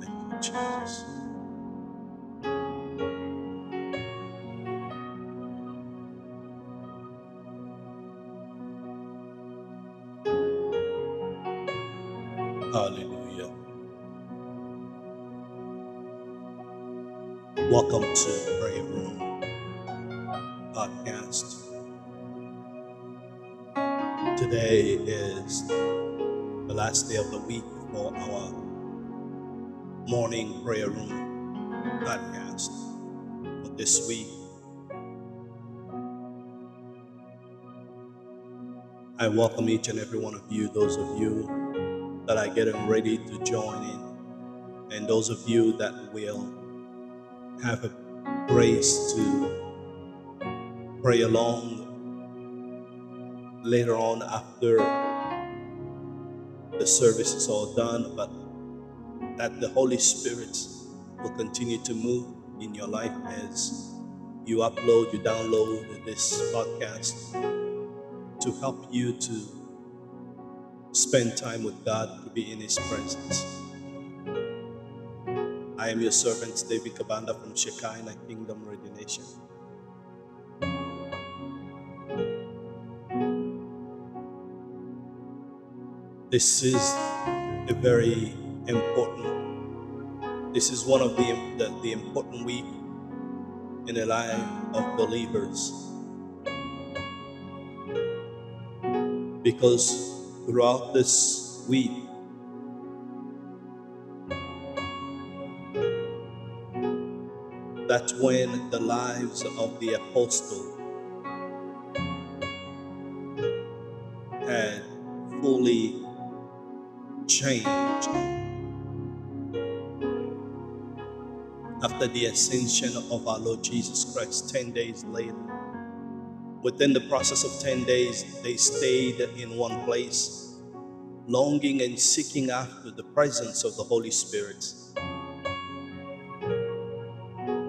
Thank you, Jesus. Hallelujah. Welcome to Prayer Room Podcast. Today is the last day of the week for our morning prayer room podcast for this week. I welcome each and every one of you, those of you that are getting ready to join in, and those of you that will have a grace to pray along later on after the service is all done, but that the Holy Spirit will continue to move in your life as you upload, you download this podcast to help you to spend time with God, to be in His presence. I am your servant, David Kabanda from Shekinah Kingdom Radio Nation. This is a very important, this is one of the, the, the important week in the life of believers. Because throughout this week, that's when the lives of the apostle after the ascension of our Lord Jesus Christ 10 days later. Within the process of 10 days, they stayed in one place, longing and seeking after the presence of the Holy Spirit,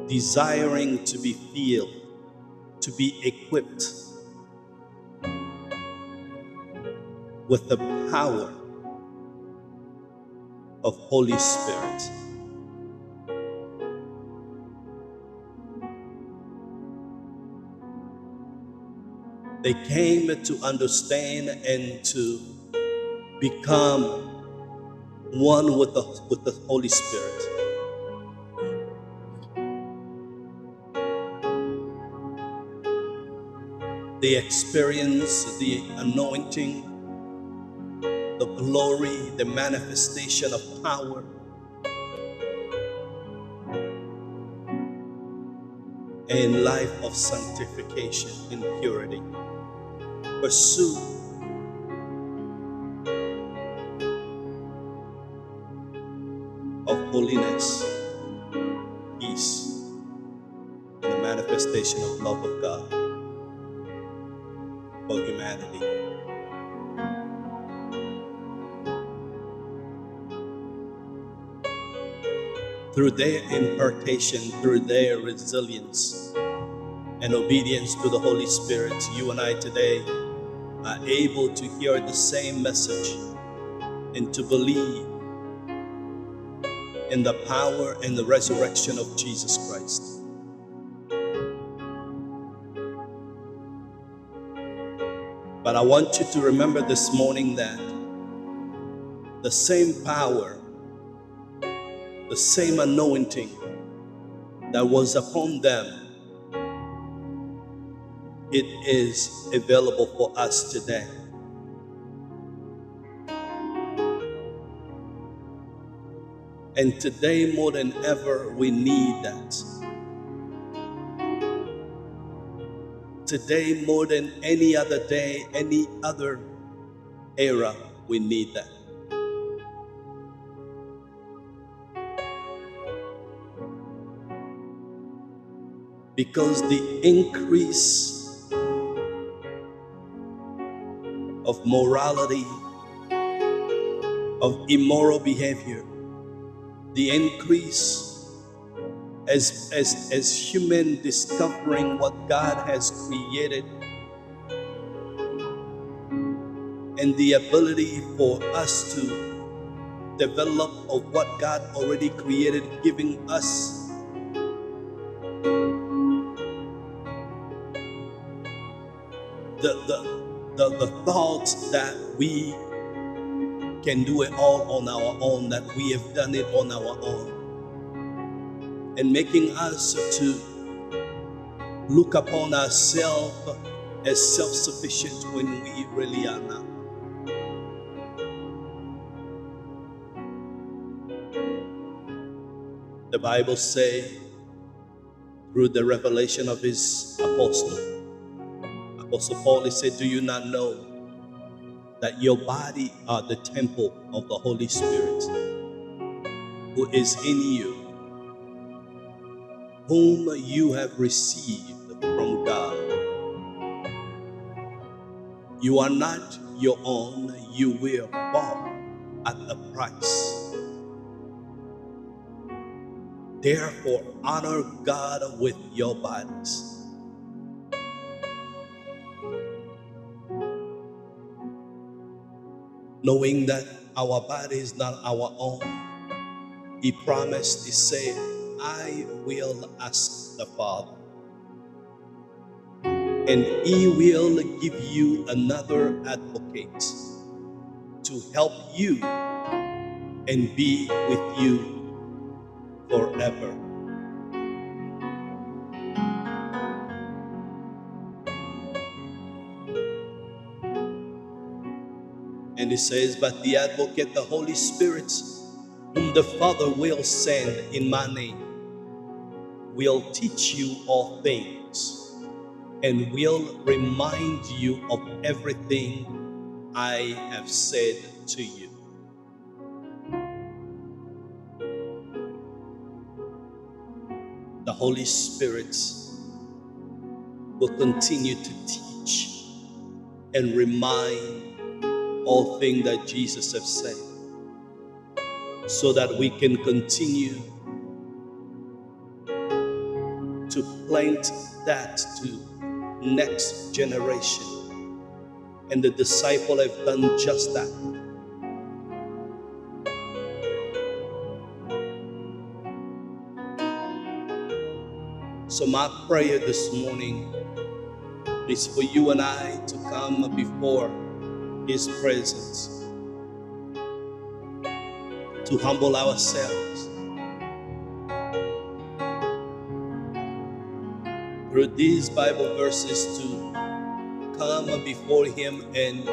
desiring to be filled, to be equipped with the power of Holy Spirit. They came to understand and to become one with the, with the Holy Spirit. They experience the anointing, the glory, the manifestation of power. And life of sanctification in purity. Pursue of holiness, peace, and the manifestation of love of God for humanity. Through their impartation, through their resilience and obedience to the Holy Spirit, you and I today able to hear the same message and to believe in the power and the resurrection of Jesus Christ. But I want you to remember this morning that the same power, the same anointing that was upon them, it is available for us today. And today, more than ever, we need that. Today, more than any other day, any other era, we need that. Because the increase of morality, of immoral behavior, the increase as, as, as human discovering what God has created and the ability for us to develop of what God already created, giving us the, the, the, the thoughts that we can do it all on our own, that we have done it on our own, and making us to look upon ourselves as self sufficient when we really are not. The Bible say through the revelation of his apostle, Apostle Paul he said, Do you not know that your body are the temple of the Holy Spirit who is in you, whom you have received from God? You are not your own, you were bought at the price. Therefore, honor God with your bodies. Knowing that our body is not our own, He promised, He said, I will ask the Father, and He will give you another advocate to help you and be with you forever. Says, But the advocate, the Holy Spirit, whom the Father will send in my name, will teach you all things and will remind you of everything I have said to you. The Holy Spirit will continue to teach and remind all things that Jesus has said so that we can continue to plant that to next generation. And the disciple have done just that. So my prayer this morning is for you and i to come before his presence to humble ourselves. Through these bible verses to come before him and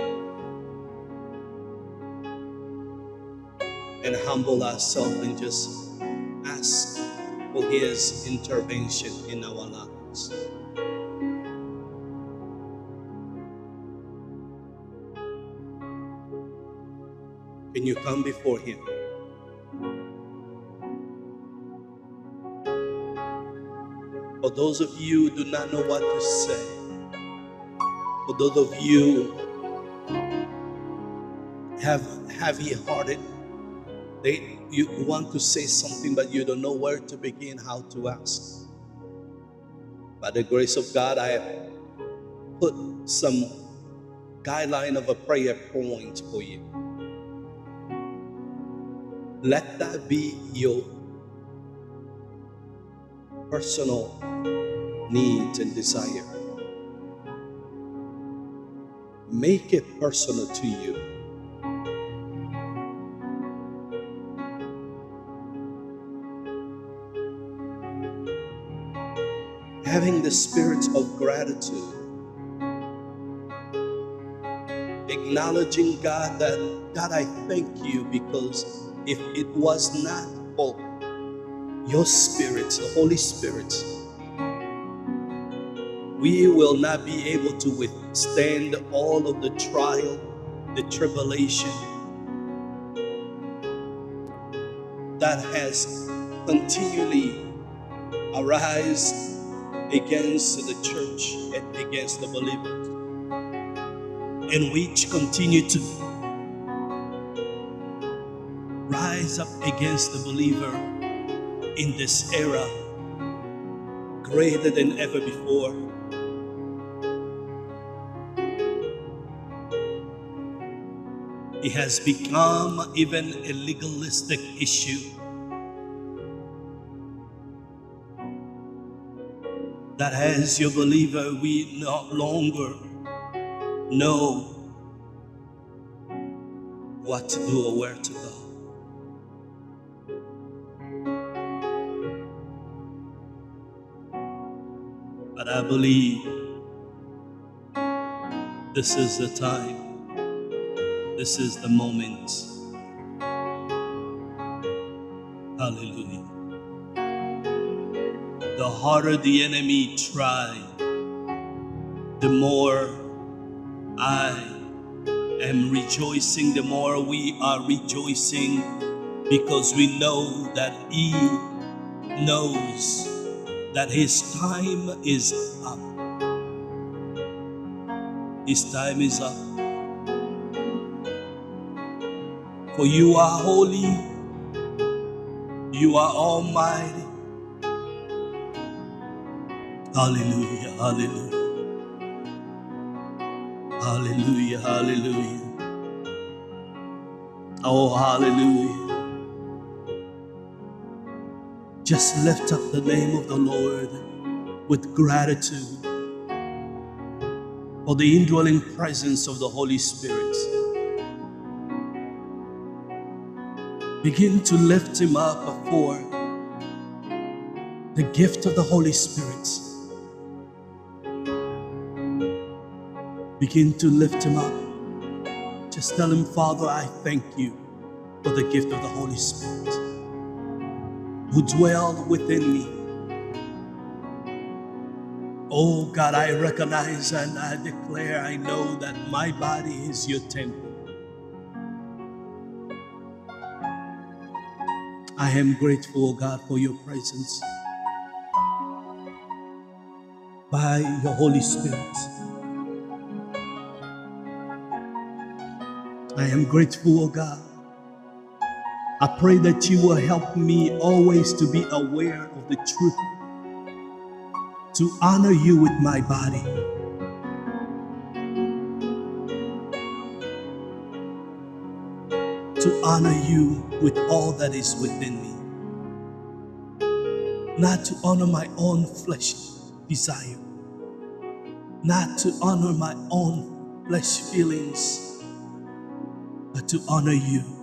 and humble ourselves and just ask for his intervention in our lives can you come before him. For those of you who do not know what to say for those of you have heavy hearted they you want to say something but you don't know where to begin how to ask. By the grace of god i have put some guideline of a prayer point for you let that be your personal needs and desire. Make it personal to you. Having the spirit of gratitude, acknowledging God that, God, I thank you because if it was not for your spirit, the Holy Spirit, we will not be able to withstand all of the trial, the tribulation that has continually arisen against the church and against the believers, and which continue to up against the believer in this era greater than ever before. It has become even a legalistic issue. That as your believer, we no longer know what to do or where to go. But I believe this is the time, this is the moment. Hallelujah. The harder the enemy try, the more I am rejoicing, the more we are rejoicing because we know that he knows that his time is up. His time is up. For you are holy, you are almighty. Hallelujah, hallelujah. Hallelujah, hallelujah. Oh, hallelujah. Just lift up the name of the Lord with gratitude for the indwelling presence of the Holy Spirit. Begin to lift him up before the gift of the Holy Spirit. Begin to lift him up. Just tell him, Father, I thank you for the gift of the Holy Spirit who dwell within me. Oh God, I recognize and I declare, I know that my body is your temple. I am grateful, God, for your presence by your Holy Spirit. I am grateful, O God. I pray that you will help me always to be aware of the truth, to honor you with my body. To honor you with all that is within me. Not to honor my own flesh desire. Not to honor my own flesh feelings, but to honor you.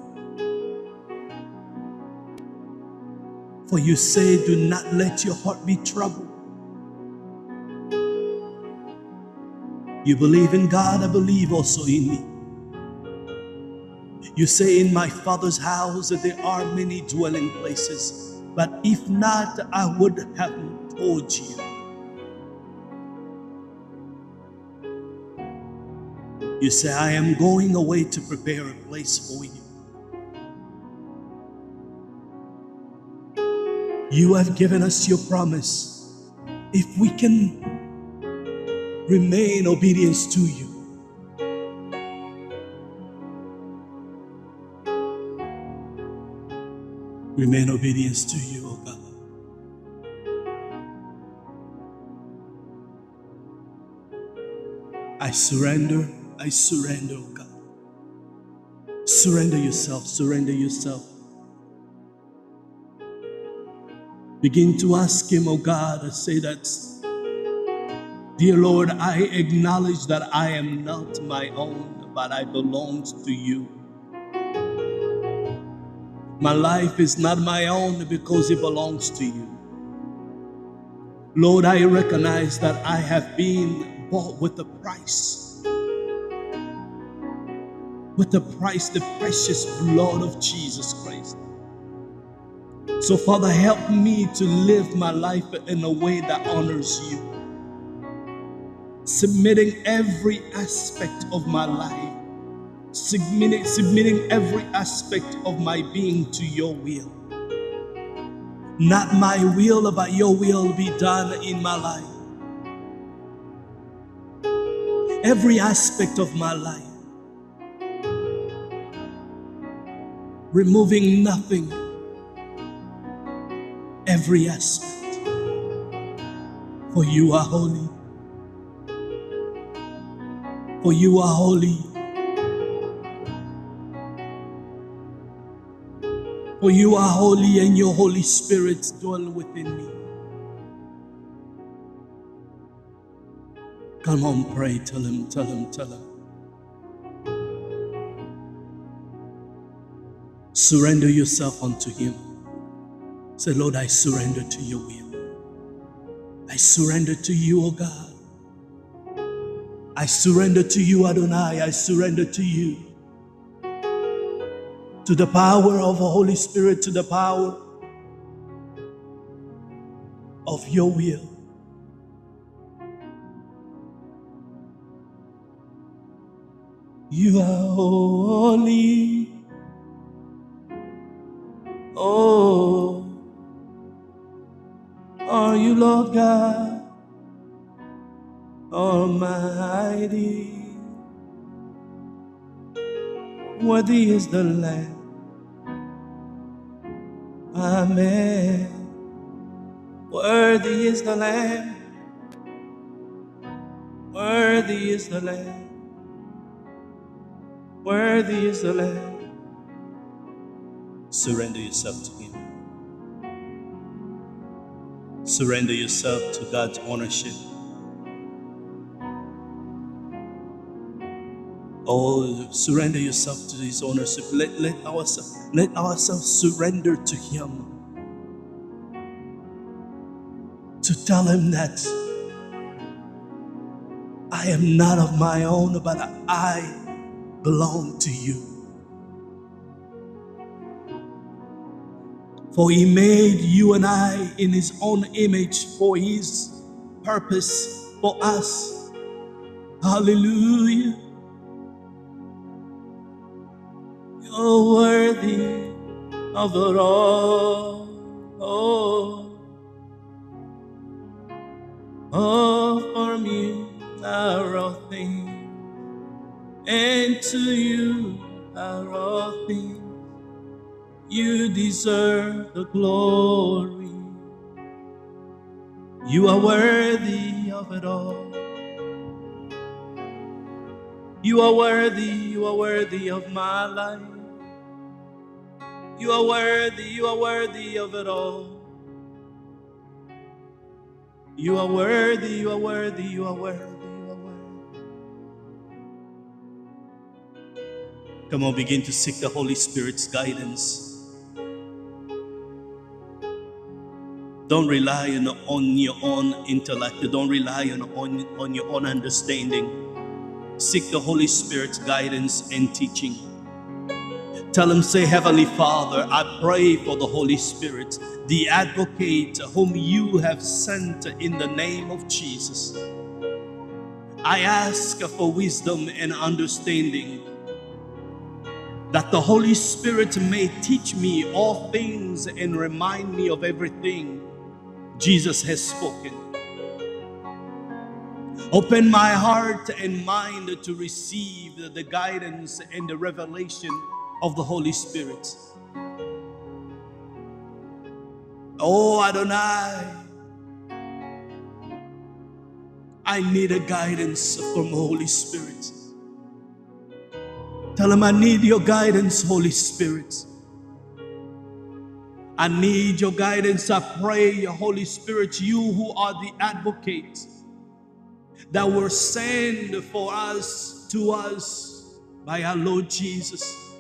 For you say, Do not let your heart be troubled. You believe in God, I believe also in me. You say, In my Father's house there are many dwelling places, but if not, I would have told you. You say, I am going away to prepare a place for you. You have given us your promise. If we can remain obedience to you. Remain obedience to you, oh God. I surrender, I surrender, oh God. Surrender yourself, surrender yourself. Begin to ask Him, oh God, say that, Dear Lord, I acknowledge that I am not my own, but I belong to you. My life is not my own because it belongs to you. Lord, I recognize that I have been bought with a price. With the price, the precious blood of Jesus Christ. So, Father, help me to live my life in a way that honors you. Submitting every aspect of my life, submitting, submitting every aspect of my being to your will. Not my will, but your will be done in my life. Every aspect of my life. Removing nothing every aspect. For you are holy. For you are holy. For you are holy and your Holy Spirit dwell within me. Come on, pray. Tell him, tell him, tell him. Surrender yourself unto him. Say, Lord, I surrender to your will. I surrender to you, O God. I surrender to you, Adonai. I surrender to you to the power of the Holy Spirit, to the power of your will. You are holy. Oh, Lord God Almighty? Worthy is the Lamb. Amen. Worthy is the Lamb. Worthy is the Lamb. Worthy is the Lamb. Surrender yourself to Him. Surrender yourself to God's ownership. Oh, surrender yourself to His ownership. Let, let, ourselves, let ourselves surrender to Him. To tell Him that I am not of my own, but I belong to you. For He made you and I in His own image for His purpose for us. Hallelujah. You're worthy of it all. Oh, oh, from you are all things, and to you are all things. You deserve the glory. You are worthy of it all. You are worthy, you are worthy of my life. You are worthy, you are worthy of it all. You are worthy, you are worthy, you are worthy, you are worthy. Come on, begin to seek the Holy Spirit's guidance. Don't rely on, on your own intellect. Don't rely on, on, on your own understanding. Seek the Holy Spirit's guidance and teaching. Tell him, say, Heavenly Father, I pray for the Holy Spirit, the advocate whom you have sent in the name of Jesus. I ask for wisdom and understanding that the Holy Spirit may teach me all things and remind me of everything Jesus has spoken. Open my heart and mind to receive the guidance and the revelation of the Holy Spirit. Oh Adonai, I need a guidance from Holy Spirit. Tell him I need your guidance, Holy Spirit. I need your guidance. I pray, your Holy Spirit, you who are the advocate that were sent for us to us by our Lord Jesus.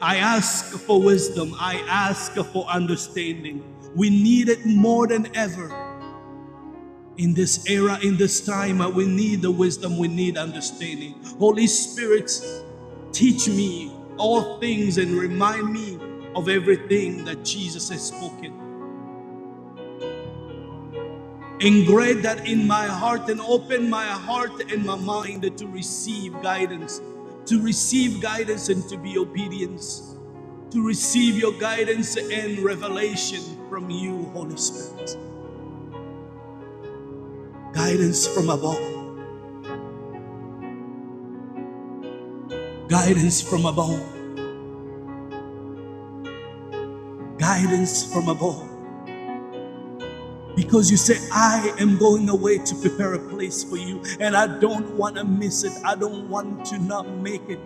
I ask for wisdom. I ask for understanding. We need it more than ever. In this era, in this time, we need the wisdom, we need understanding. Holy Spirit, teach me all things and remind me of everything that Jesus has spoken. Engrave that in my heart and open my heart and my mind to receive guidance to receive guidance and to be obedience, to receive your guidance and revelation from you, Holy Spirit. Guidance from above. Guidance from above. Guidance from above. Because you say, I am going away to prepare a place for you, and I don't want to miss it. I don't want to not make it.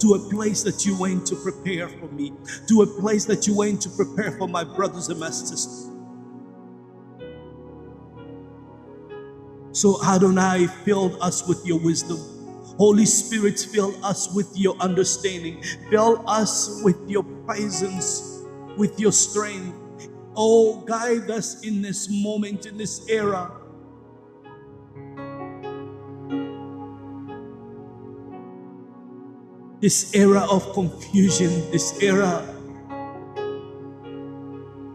to a place that you went to prepare for me, to a place that you went to prepare for my brothers and my sisters. So, Adonai, fill us with your wisdom. Holy Spirit, fill us with your understanding. Fill us with your presence, with your strength. Oh, guide us in this moment, in this era. This era of confusion, this era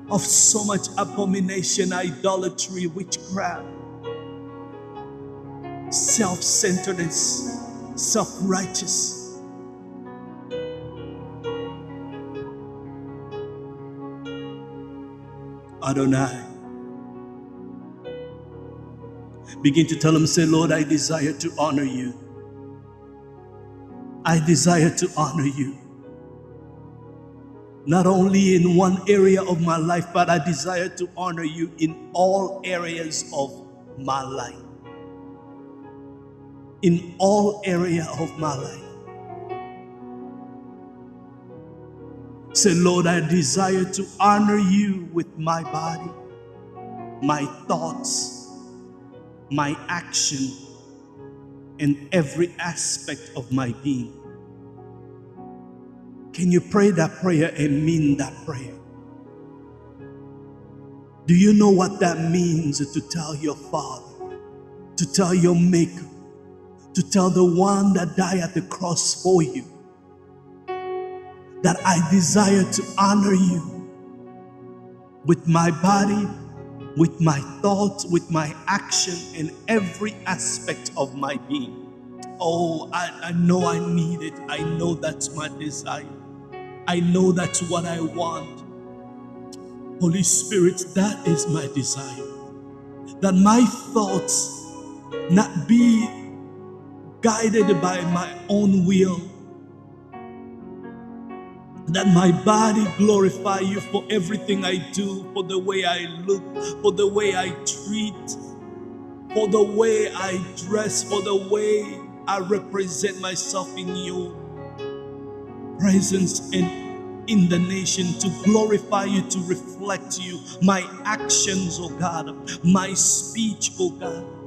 of so much abomination, idolatry, witchcraft, self centeredness, self righteous. Adonai. Begin to tell him, say, Lord, I desire to honor you. I desire to honor you. Not only in one area of my life, but I desire to honor you in all areas of my life. In all area of my life. Say, Lord, I desire to honor you with my body, my thoughts, my action, and every aspect of my being. Can you pray that prayer and mean that prayer? Do you know what that means to tell your Father, to tell your Maker, to tell the one that died at the cross for you? That I desire to honor you with my body, with my thoughts, with my action, in every aspect of my being. Oh, I, I know I need it. I know that's my desire. I know that's what I want. Holy Spirit, that is my desire. That my thoughts not be guided by my own will that my body glorify you for everything I do, for the way I look, for the way I treat, for the way I dress, for the way I represent myself in your presence and in the nation to glorify you, to reflect you, my actions, oh God, my speech, oh God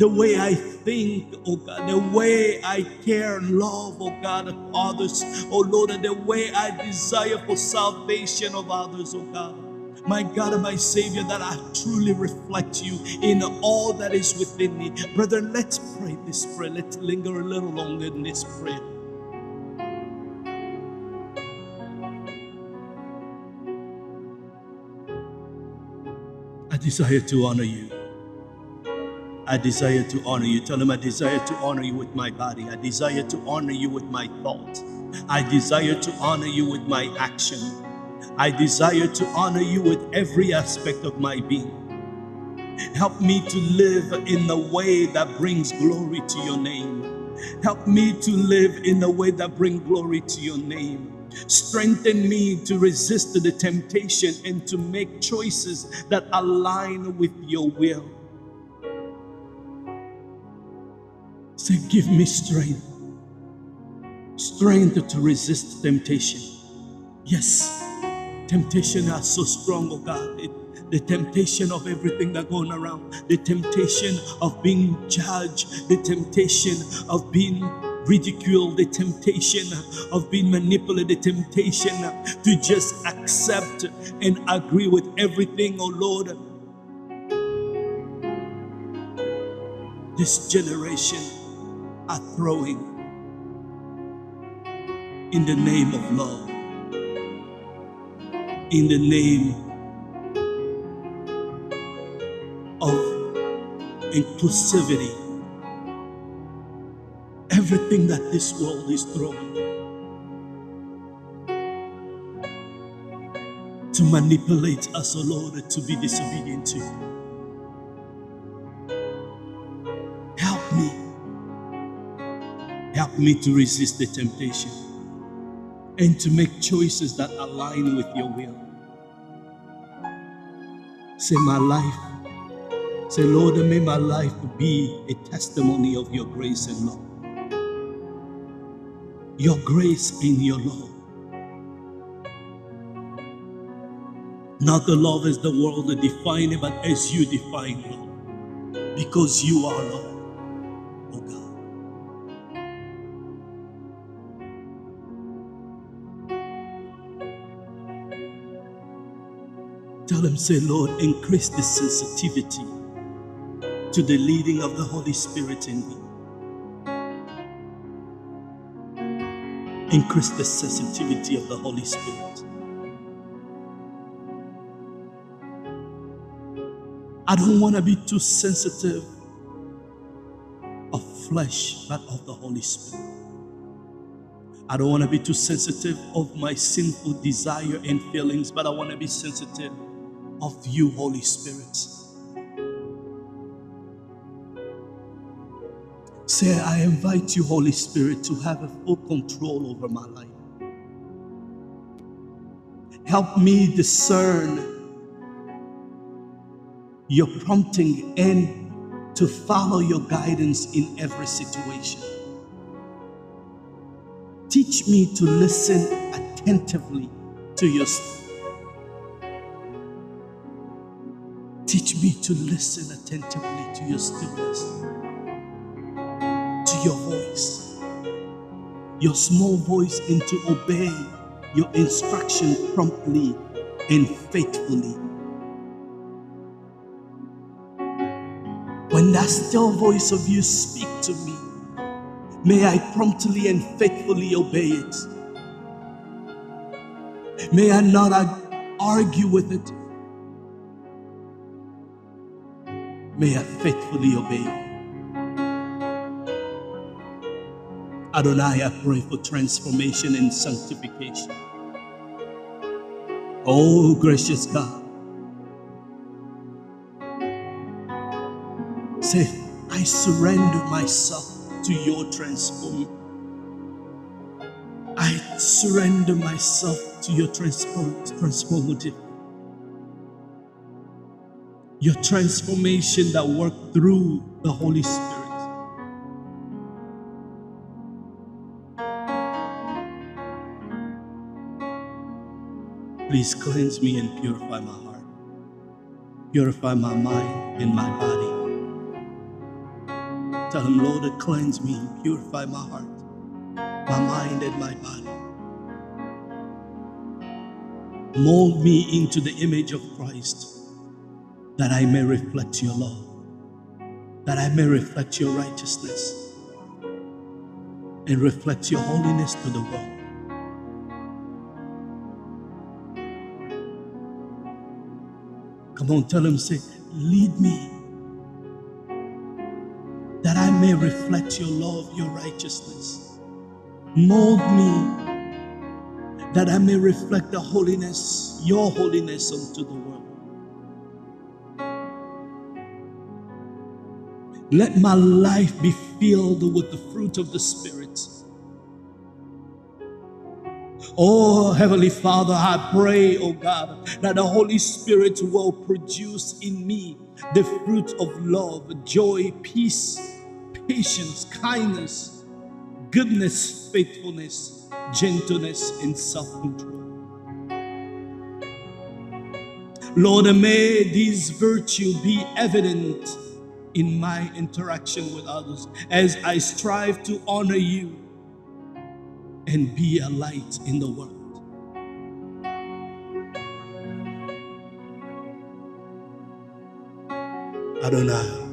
the way I think, oh God, the way I care and love, oh God, of others, oh Lord, and the way I desire for salvation of others, oh God. My God and my Savior, that I truly reflect you in all that is within me. Brother, let's pray this prayer. Let's linger a little longer in this prayer. I desire to honor you. I desire to honor you. Tell him, I desire to honor you with my body. I desire to honor you with my thoughts. I desire to honor you with my action. I desire to honor you with every aspect of my being. Help me to live in the way that brings glory to your name. Help me to live in the way that brings glory to your name. Strengthen me to resist the temptation and to make choices that align with your will. Say, give me strength. Strength to resist temptation. Yes, temptation are so strong, oh God. It, the temptation of everything that going around, the temptation of being judged, the temptation of being ridiculed, the temptation of being manipulated, the temptation to just accept and agree with everything, oh Lord. This generation are throwing in the name of love, in the name of inclusivity. Everything that this world is throwing to manipulate us, O Lord, to be disobedient to you. Help me to resist the temptation and to make choices that align with your will. Say, my life. Say, Lord, may my life be a testimony of your grace and love. your grace and your love. Not the love as the world defines it, but as you define love. Because you are love, oh God. Tell him, say, Lord, increase the sensitivity to the leading of the Holy Spirit in me. Increase the sensitivity of the Holy Spirit. I don't want to be too sensitive of flesh, but of the Holy Spirit. I don't want to be too sensitive of my sinful desire and feelings, but I want to be sensitive of you, Holy Spirit. Say, I invite you, Holy Spirit, to have a full control over my life. Help me discern your prompting and to follow your guidance in every situation. Teach me to listen attentively to your Teach me to listen attentively to your stillness, to your voice, your small voice, and to obey your instruction promptly and faithfully. When that still voice of you speak to me, may I promptly and faithfully obey it. May I not argue with it. May I faithfully obey. Adonai, I pray for transformation and sanctification. Oh, gracious God. Say, I surrender myself to your transform. I surrender myself to your transform, transformative. Your transformation that worked through the Holy Spirit. Please cleanse me and purify my heart. Purify my mind and my body. Tell him, Lord, to cleanse me, and purify my heart, my mind, and my body. Mold me into the image of Christ that I may reflect your love, that I may reflect your righteousness, and reflect your holiness to the world. Come on, tell him, say, lead me that I may reflect your love, your righteousness. Mold me that I may reflect the holiness, your holiness unto the world. Let my life be filled with the fruit of the Spirit. Oh, Heavenly Father, I pray, oh God, that the Holy Spirit will produce in me the fruit of love, joy, peace, patience, kindness, goodness, faithfulness, gentleness, and self control. Lord, may these virtues be evident in my interaction with others as I strive to honor you and be a light in the world. Adonai.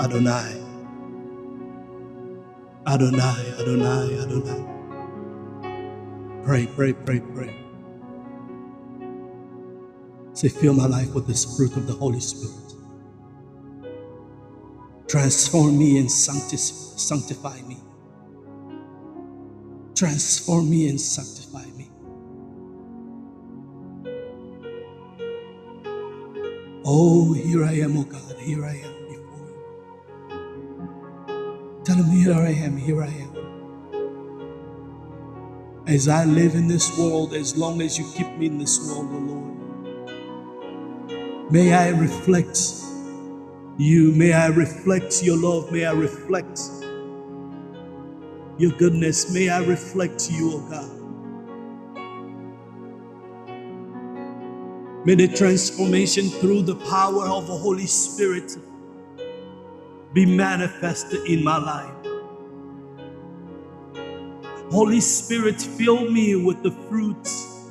Adonai. Adonai, Adonai, Adonai. Pray, pray, pray, pray. Say, fill my life with this fruit of the Holy Spirit. Transform me and sanctify me. Transform me and sanctify me. Oh, here I am, oh God, here I am before you. Tell him, here I am, here I am. As I live in this world, as long as you keep me in this world, oh Lord, may I reflect you, may I reflect your love, may I reflect your goodness. May I reflect you, O God. May the transformation through the power of the Holy Spirit be manifested in my life. Holy Spirit, fill me with the fruits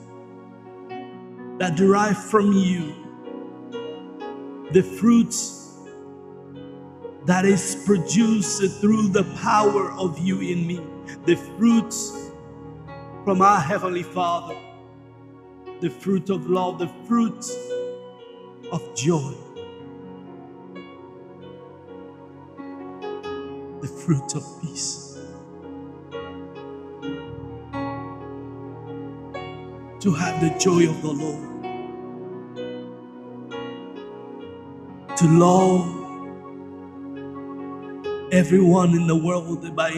that derive from you, the fruits that is produced through the power of you in me, the fruits from our Heavenly Father, the fruit of love, the fruit of joy, the fruit of peace. To have the joy of the Lord, to love everyone in the world by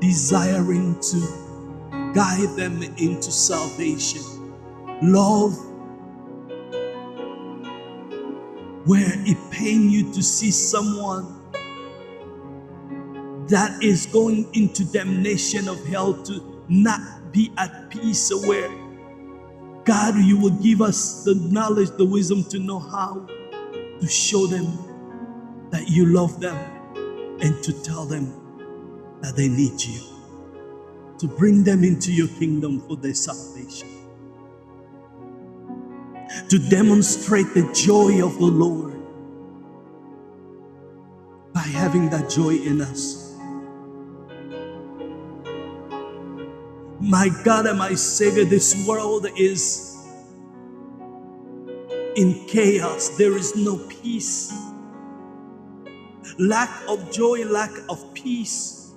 desiring to guide them into salvation. Love where it pains you to see someone that is going into damnation of hell to not be at peace aware. God you will give us the knowledge the wisdom to know how to show them that you love them and to tell them that they need you. To bring them into your kingdom for their salvation. To demonstrate the joy of the Lord by having that joy in us. My God and my Savior, this world is in chaos. There is no peace. Lack of joy, lack of peace.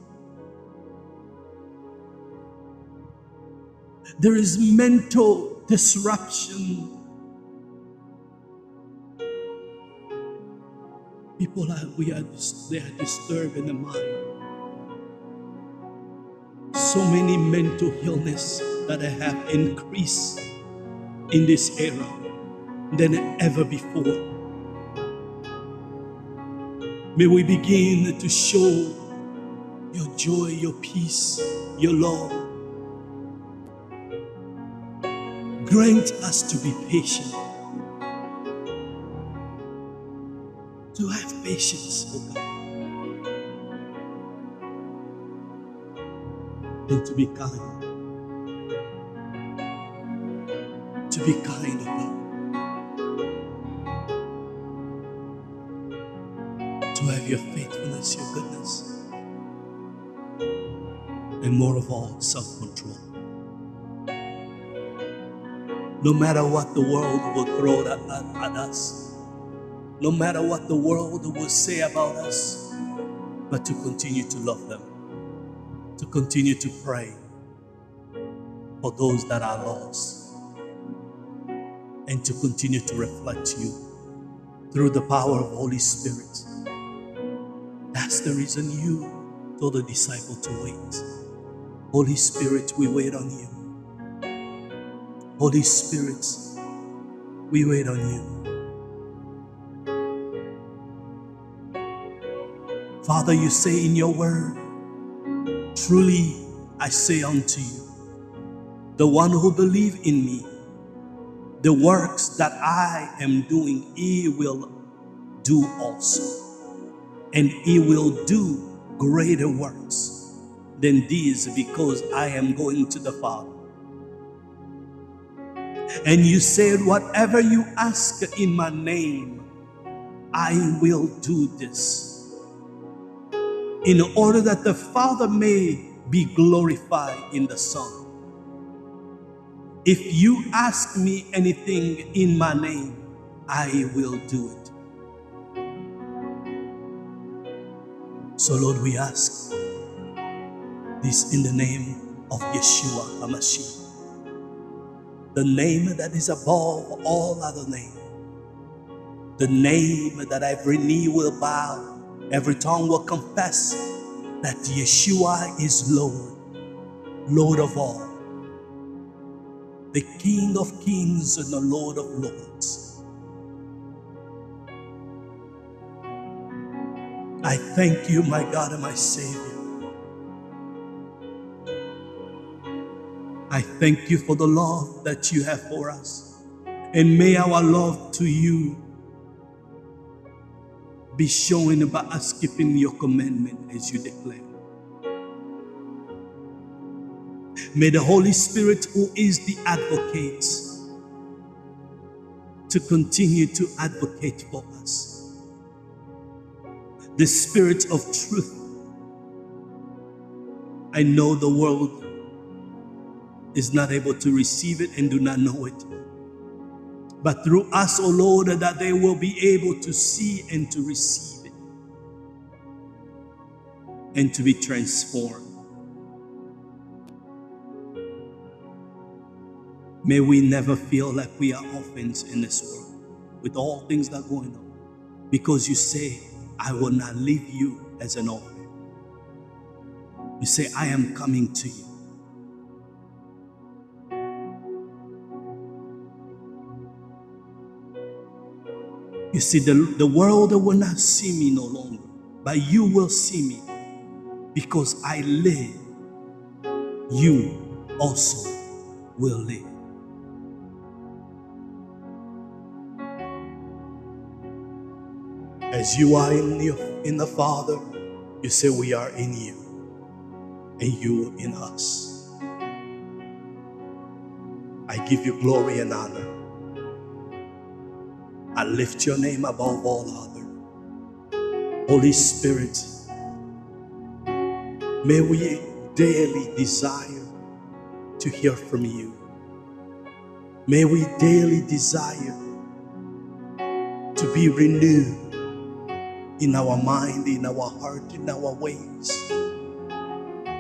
There is mental disruption. People are, we are, they are disturbed in the mind so many mental illness that have increased in this era than ever before. May we begin to show your joy, your peace, your love. Grant us to be patient, to have patience, oh God. and to be kind. To be kind of God. Have your faithfulness, your goodness, and more of all, self control. No matter what the world will throw at, at us, no matter what the world will say about us, but to continue to love them. To continue to pray for those that are lost. And to continue to reflect you through the power of Holy Spirit. That's the reason you told the disciple to wait. Holy Spirit, we wait on you. Holy Spirit, we wait on you. Father, you say in your word, Truly I say unto you, the one who believe in me, the works that I am doing, he will do also. And he will do greater works than these because I am going to the Father. And you said, Whatever you ask in my name, I will do this in order that the Father may be glorified in the Son. If you ask me anything in my name, I will do it. So, Lord, we ask this in the name of Yeshua HaMashiach, the name that is above all other name, the name that every knee will bow Every tongue will confess that Yeshua is Lord, Lord of all, the King of kings and the Lord of lords. I thank you, my God and my Savior, I thank you for the love that you have for us. And may our love to you be shown by us keeping your commandment as you declare. May the Holy Spirit, who is the advocate, to continue to advocate for us. The Spirit of truth. I know the world is not able to receive it and do not know it. But through us, O oh Lord, that they will be able to see and to receive it and to be transformed. May we never feel like we are orphans in this world with all things that are going on. Because you say, I will not leave you as an orphan. You say, I am coming to you. You see, the, the world will not see me no longer, but you will see me because I live. You also will live. As you are in, your, in the Father, you say we are in you, and you in us. I give you glory and honor. I lift your name above all other. Holy Spirit, may we daily desire to hear from you. May we daily desire to be renewed in our mind, in our heart, in our ways.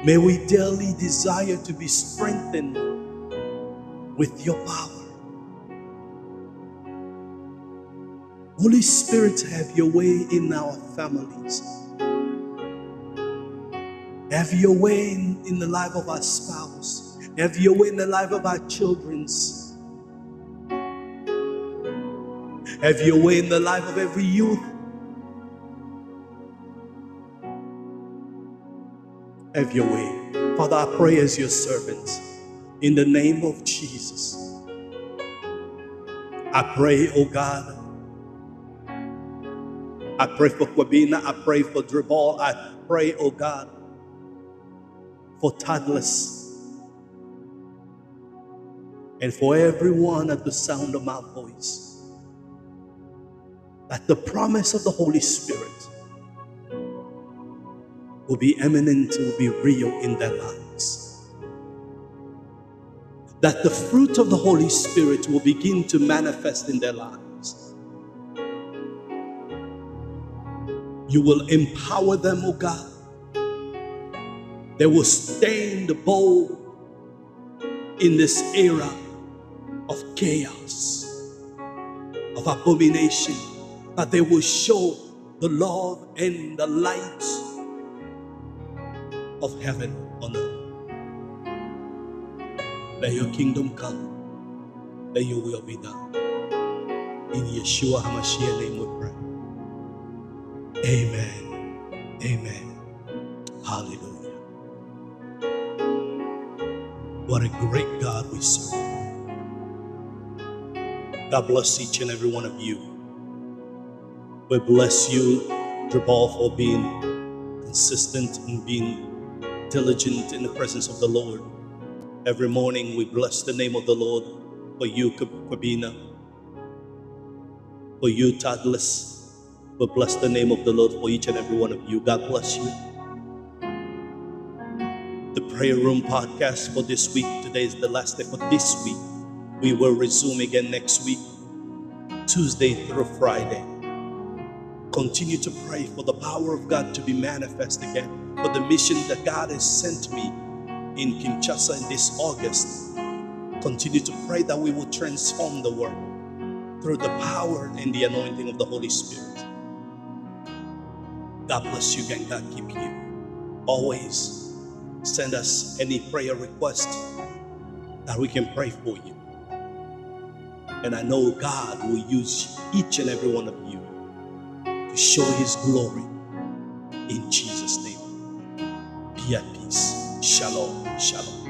May we daily desire to be strengthened with your power. Holy Spirit, have your way in our families. Have your way in, in the life of our spouse. Have your way in the life of our children's. Have your way in the life of every youth have your way. Father, I pray as your servant in the name of Jesus. I pray, oh God. I pray for Kwabina. I pray for Dribble. I pray, oh God, for toddlers and for everyone at the sound of my voice. That the promise of the Holy Spirit will be eminent, will be real in their lives. That the fruit of the Holy Spirit will begin to manifest in their lives. You will empower them, O oh God. They will stand bold in this era of chaos, of abomination, that they will show the love and the light of heaven on earth. Let your kingdom come. Let your will be done. In Yeshua HaMashiach name we pray. Amen. Amen. Hallelujah. What a great God we serve. God bless each and every one of you. We bless you, Jabal, for being consistent and being diligent in the presence of the Lord. Every morning we bless the name of the Lord for you, Kwabina, for you, Tadless. We bless the name of the Lord for each and every one of you. God bless you. The Prayer Room podcast for this week. Today is the last day for this week. We will resume again next week, Tuesday through Friday. Continue to pray for the power of God to be manifest again for the mission that God has sent me in Kinshasa in this August. Continue to pray that we will transform the world through the power and the anointing of the Holy Spirit. God bless you and God keep you. Always send us any prayer request that we can pray for you. And I know God will use each and every one of you to show His glory in Jesus' name. Be at peace. Shalom. Shalom.